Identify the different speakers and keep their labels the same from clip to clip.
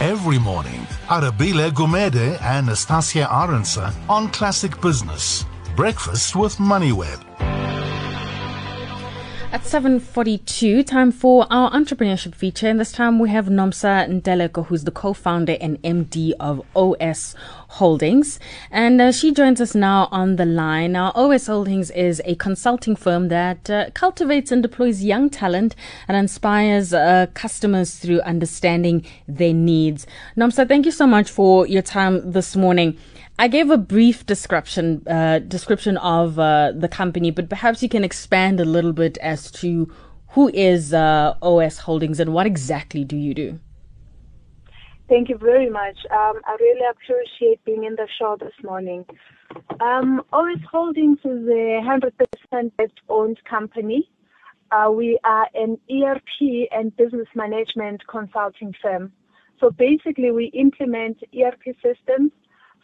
Speaker 1: Every morning, Arabile Gumede and Nastasia Arendse on Classic Business. Breakfast with MoneyWeb.
Speaker 2: At 7.42, time for our entrepreneurship feature. And this time we have Nomsa Nteleko, who's the co-founder and MD of OS Holdings. And uh, she joins us now on the line. Now, OS Holdings is a consulting firm that uh, cultivates and deploys young talent and inspires uh, customers through understanding their needs. Nomsa, thank you so much for your time this morning. I gave a brief description uh, description of uh, the company, but perhaps you can expand a little bit as to who is uh, OS Holdings and what exactly do you do?
Speaker 3: Thank you very much. Um, I really appreciate being in the show this morning. Um, OS Holdings is a 100% owned company. Uh, we are an ERP and business management consulting firm. So basically, we implement ERP systems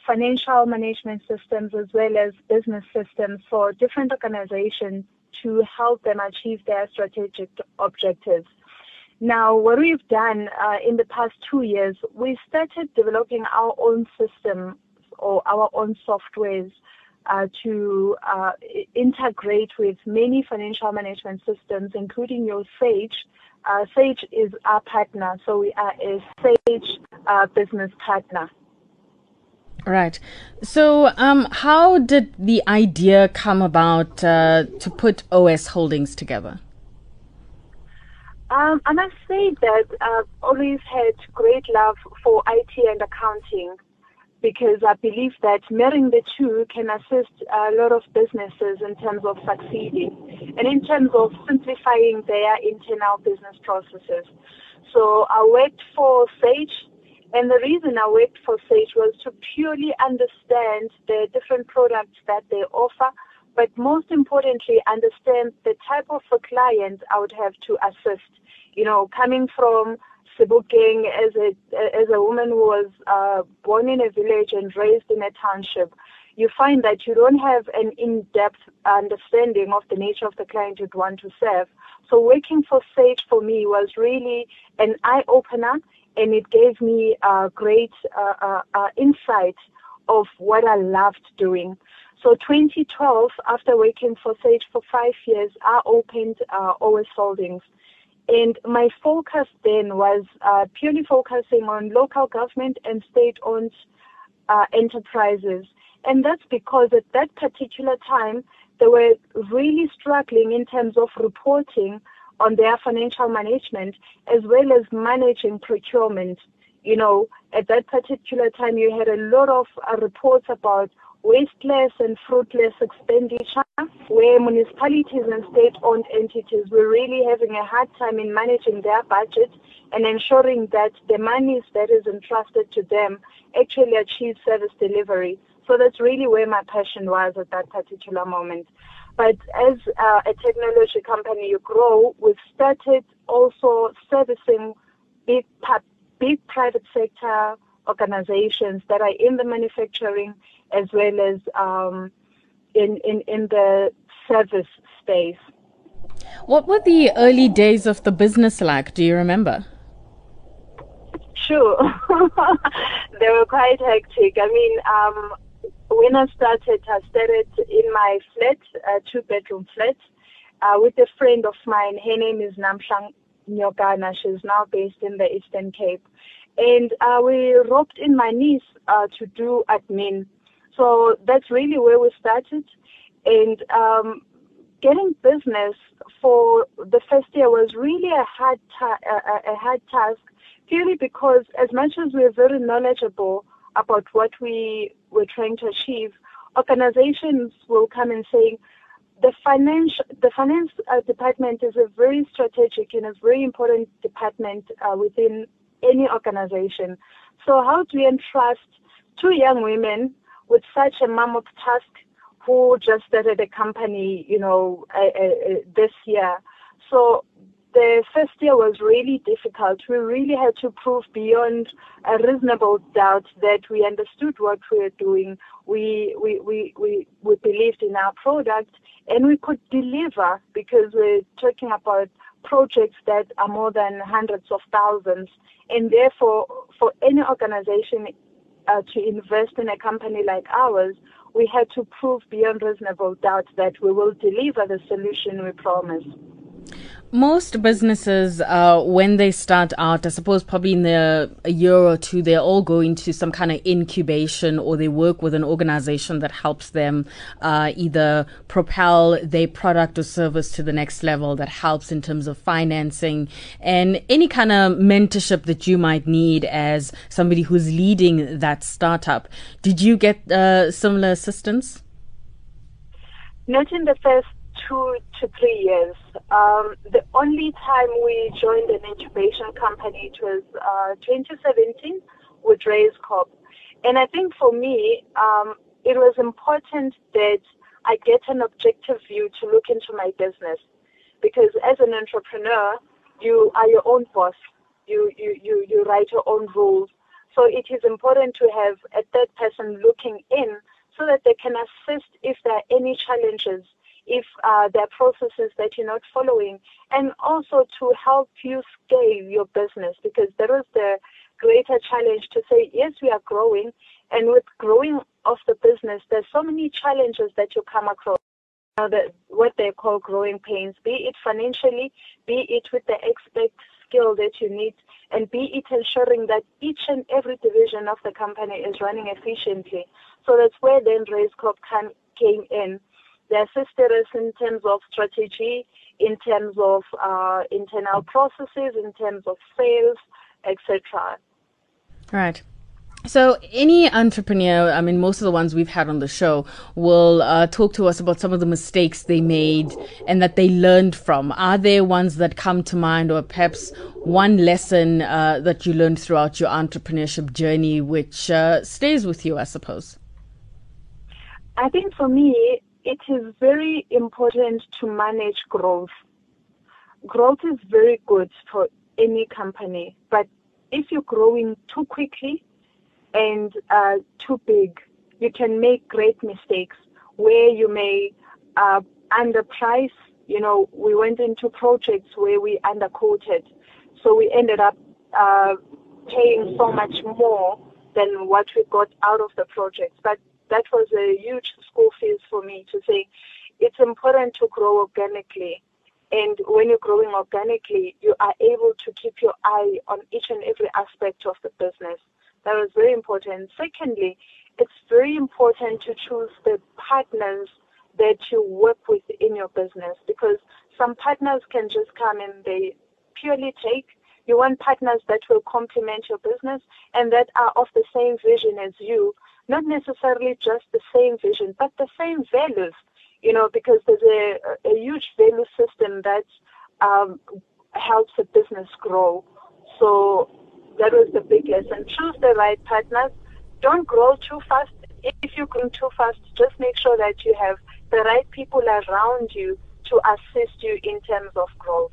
Speaker 3: financial management systems as well as business systems for different organizations to help them achieve their strategic objectives. Now, what we've done uh, in the past two years, we started developing our own systems or our own softwares uh, to uh, integrate with many financial management systems, including your Sage. Uh, Sage is our partner, so we are a Sage uh, business partner.
Speaker 2: Right. So, um, how did the idea come about uh, to put OS Holdings together?
Speaker 3: Um, I must say that I've always had great love for IT and accounting because I believe that marrying the two can assist a lot of businesses in terms of succeeding and in terms of simplifying their internal business processes. So I worked for and the reason I worked for Sage was to purely understand the different products that they offer, but most importantly, understand the type of a client I would have to assist. You know, coming from Sebokeng as a as a woman who was uh, born in a village and raised in a township, you find that you don't have an in-depth understanding of the nature of the client you'd want to serve. So working for Sage for me was really an eye-opener and it gave me a great uh, uh, uh, insight of what I loved doing. So 2012, after working for Sage for five years, I opened uh, OS Holdings. And my focus then was uh, purely focusing on local government and state-owned uh, enterprises. And that's because at that particular time, they were really struggling in terms of reporting on their financial management as well as managing procurement. You know, at that particular time, you had a lot of uh, reports about wasteless and fruitless expenditure, where municipalities and state-owned entities were really having a hard time in managing their budget and ensuring that the monies that is entrusted to them actually achieve service delivery. So that's really where my passion was at that particular moment. But as uh, a technology company, you grow. We've started also servicing big, big private sector organizations that are in the manufacturing as well as um, in, in, in the service space.
Speaker 2: What were the early days of the business like? Do you remember?
Speaker 3: Sure. they were quite hectic. I mean, um, when I started, I started in my flat, a two bedroom flat, uh, with a friend of mine. Her name is Namshang Nyogana. She's now based in the Eastern Cape. And uh, we roped in my niece uh, to do admin. So that's really where we started. And um, getting business for the first year was really a hard, ta- a, a hard task, purely because as much as we're very knowledgeable about what we were trying to achieve, organizations will come and say, the finance the finance uh, department is a very strategic and a very important department uh, within any organization. So how do we entrust two young women with such a mammoth task who just started a company, you know, uh, uh, this year? So the first year was really difficult. We really had to prove beyond a reasonable doubt that we understood what we were doing. We, we, we, we, we believed in our product and we could deliver because we're talking about projects that are more than hundreds of thousands. And therefore, for any organization uh, to invest in a company like ours, we had to prove beyond reasonable doubt that we will deliver the solution we promise.
Speaker 2: Most businesses, uh, when they start out, I suppose probably in the, a year or two, they're all going to some kind of incubation or they work with an organization that helps them uh, either propel their product or service to the next level that helps in terms of financing and any kind of mentorship that you might need as somebody who's leading that startup. Did you get uh, similar assistance?
Speaker 3: Not in the first two to three years. Um, the only time we joined an incubation company it was uh, 2017 with Raise Corp. And I think for me, um, it was important that I get an objective view to look into my business. Because as an entrepreneur, you are your own boss. You, you, you, you write your own rules. So it is important to have a third person looking in so that they can assist if there are any challenges if uh, there are processes that you're not following, and also to help you scale your business because there is the greater challenge to say, yes, we are growing, and with growing of the business, there's so many challenges that you come across. What they call growing pains, be it financially, be it with the expert skill that you need, and be it ensuring that each and every division of the company is running efficiently. So that's where then Raizcorp came in they assisted us in terms of strategy, in terms of uh, internal processes, in terms of sales, etc.
Speaker 2: Right. So, any entrepreneur, I mean, most of the ones we've had on the show will uh, talk to us about some of the mistakes they made and that they learned from. Are there ones that come to mind, or perhaps one lesson uh, that you learned throughout your entrepreneurship journey which uh, stays with you, I suppose?
Speaker 3: I think for me, it is very important to manage growth. Growth is very good for any company, but if you're growing too quickly and uh, too big, you can make great mistakes where you may uh, underprice. You know, we went into projects where we underquoted, so we ended up uh, paying so much more than what we got out of the project. But that was a huge school fees for me to say it's important to grow organically. And when you're growing organically, you are able to keep your eye on each and every aspect of the business. That was very important. Secondly, it's very important to choose the partners that you work with in your business because some partners can just come and they purely take. You want partners that will complement your business and that are of the same vision as you not necessarily just the same vision, but the same values, you know, because there's a, a huge value system that um, helps a business grow. So that was the big lesson. Choose the right partners. Don't grow too fast. If you're going too fast, just make sure that you have the right people around you to assist you in terms of growth.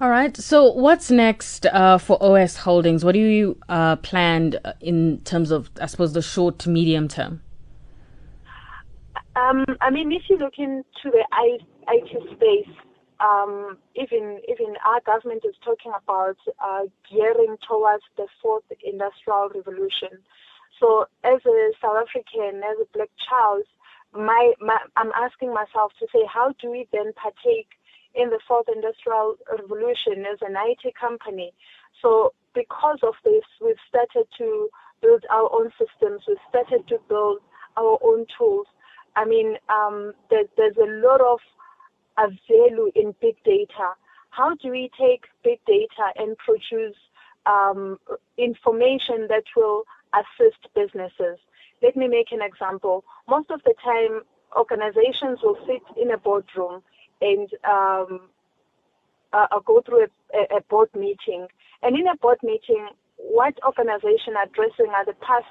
Speaker 2: All right. So, what's next uh, for OS Holdings? What do you uh, planned in terms of, I suppose, the short to medium term?
Speaker 3: Um, I mean, if you look into the IT space, um, even even our government is talking about uh, gearing towards the fourth industrial revolution. So, as a South African, as a black child, my, my I'm asking myself to say, how do we then partake in the fourth industrial revolution as an IT company. So because of this, we've started to build our own systems. We've started to build our own tools. I mean, um, there, there's a lot of value in big data. How do we take big data and produce um, information that will assist businesses? Let me make an example. Most of the time, organizations will sit in a boardroom and um, uh, I'll go through a, a, board meeting. And in a board meeting, what organization addressing are the past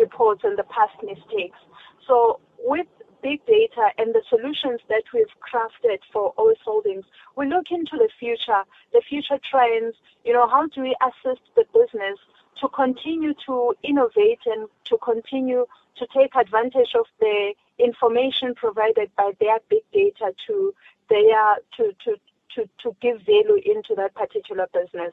Speaker 3: reports and the past mistakes. So with big data and the solutions that we've crafted for OS Holdings, we look into the future, the future trends, you know, how do we assist the business to continue to innovate and to continue to take advantage of the information provided by their big data to their to to to, to give value into that particular business.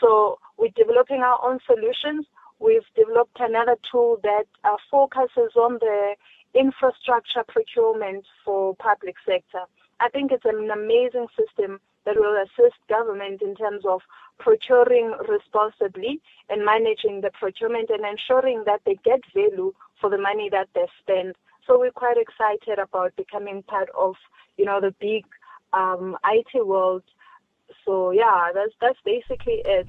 Speaker 3: So we're developing our own solutions. We've developed another tool that uh, focuses on the infrastructure procurement for public sector. I think it's an amazing system that will assist government in terms of procuring responsibly and managing the procurement and ensuring that they get value for the money that they spend. So we're quite excited about becoming part of, you know, the big um, IT world. So yeah, that's that's basically it.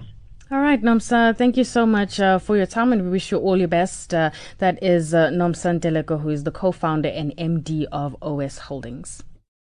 Speaker 2: All right, Nomsa, thank you so much uh, for your time and we wish you all your best. Uh, that is uh, Nomsa Nteleko, who is the co founder and MD of OS Holdings.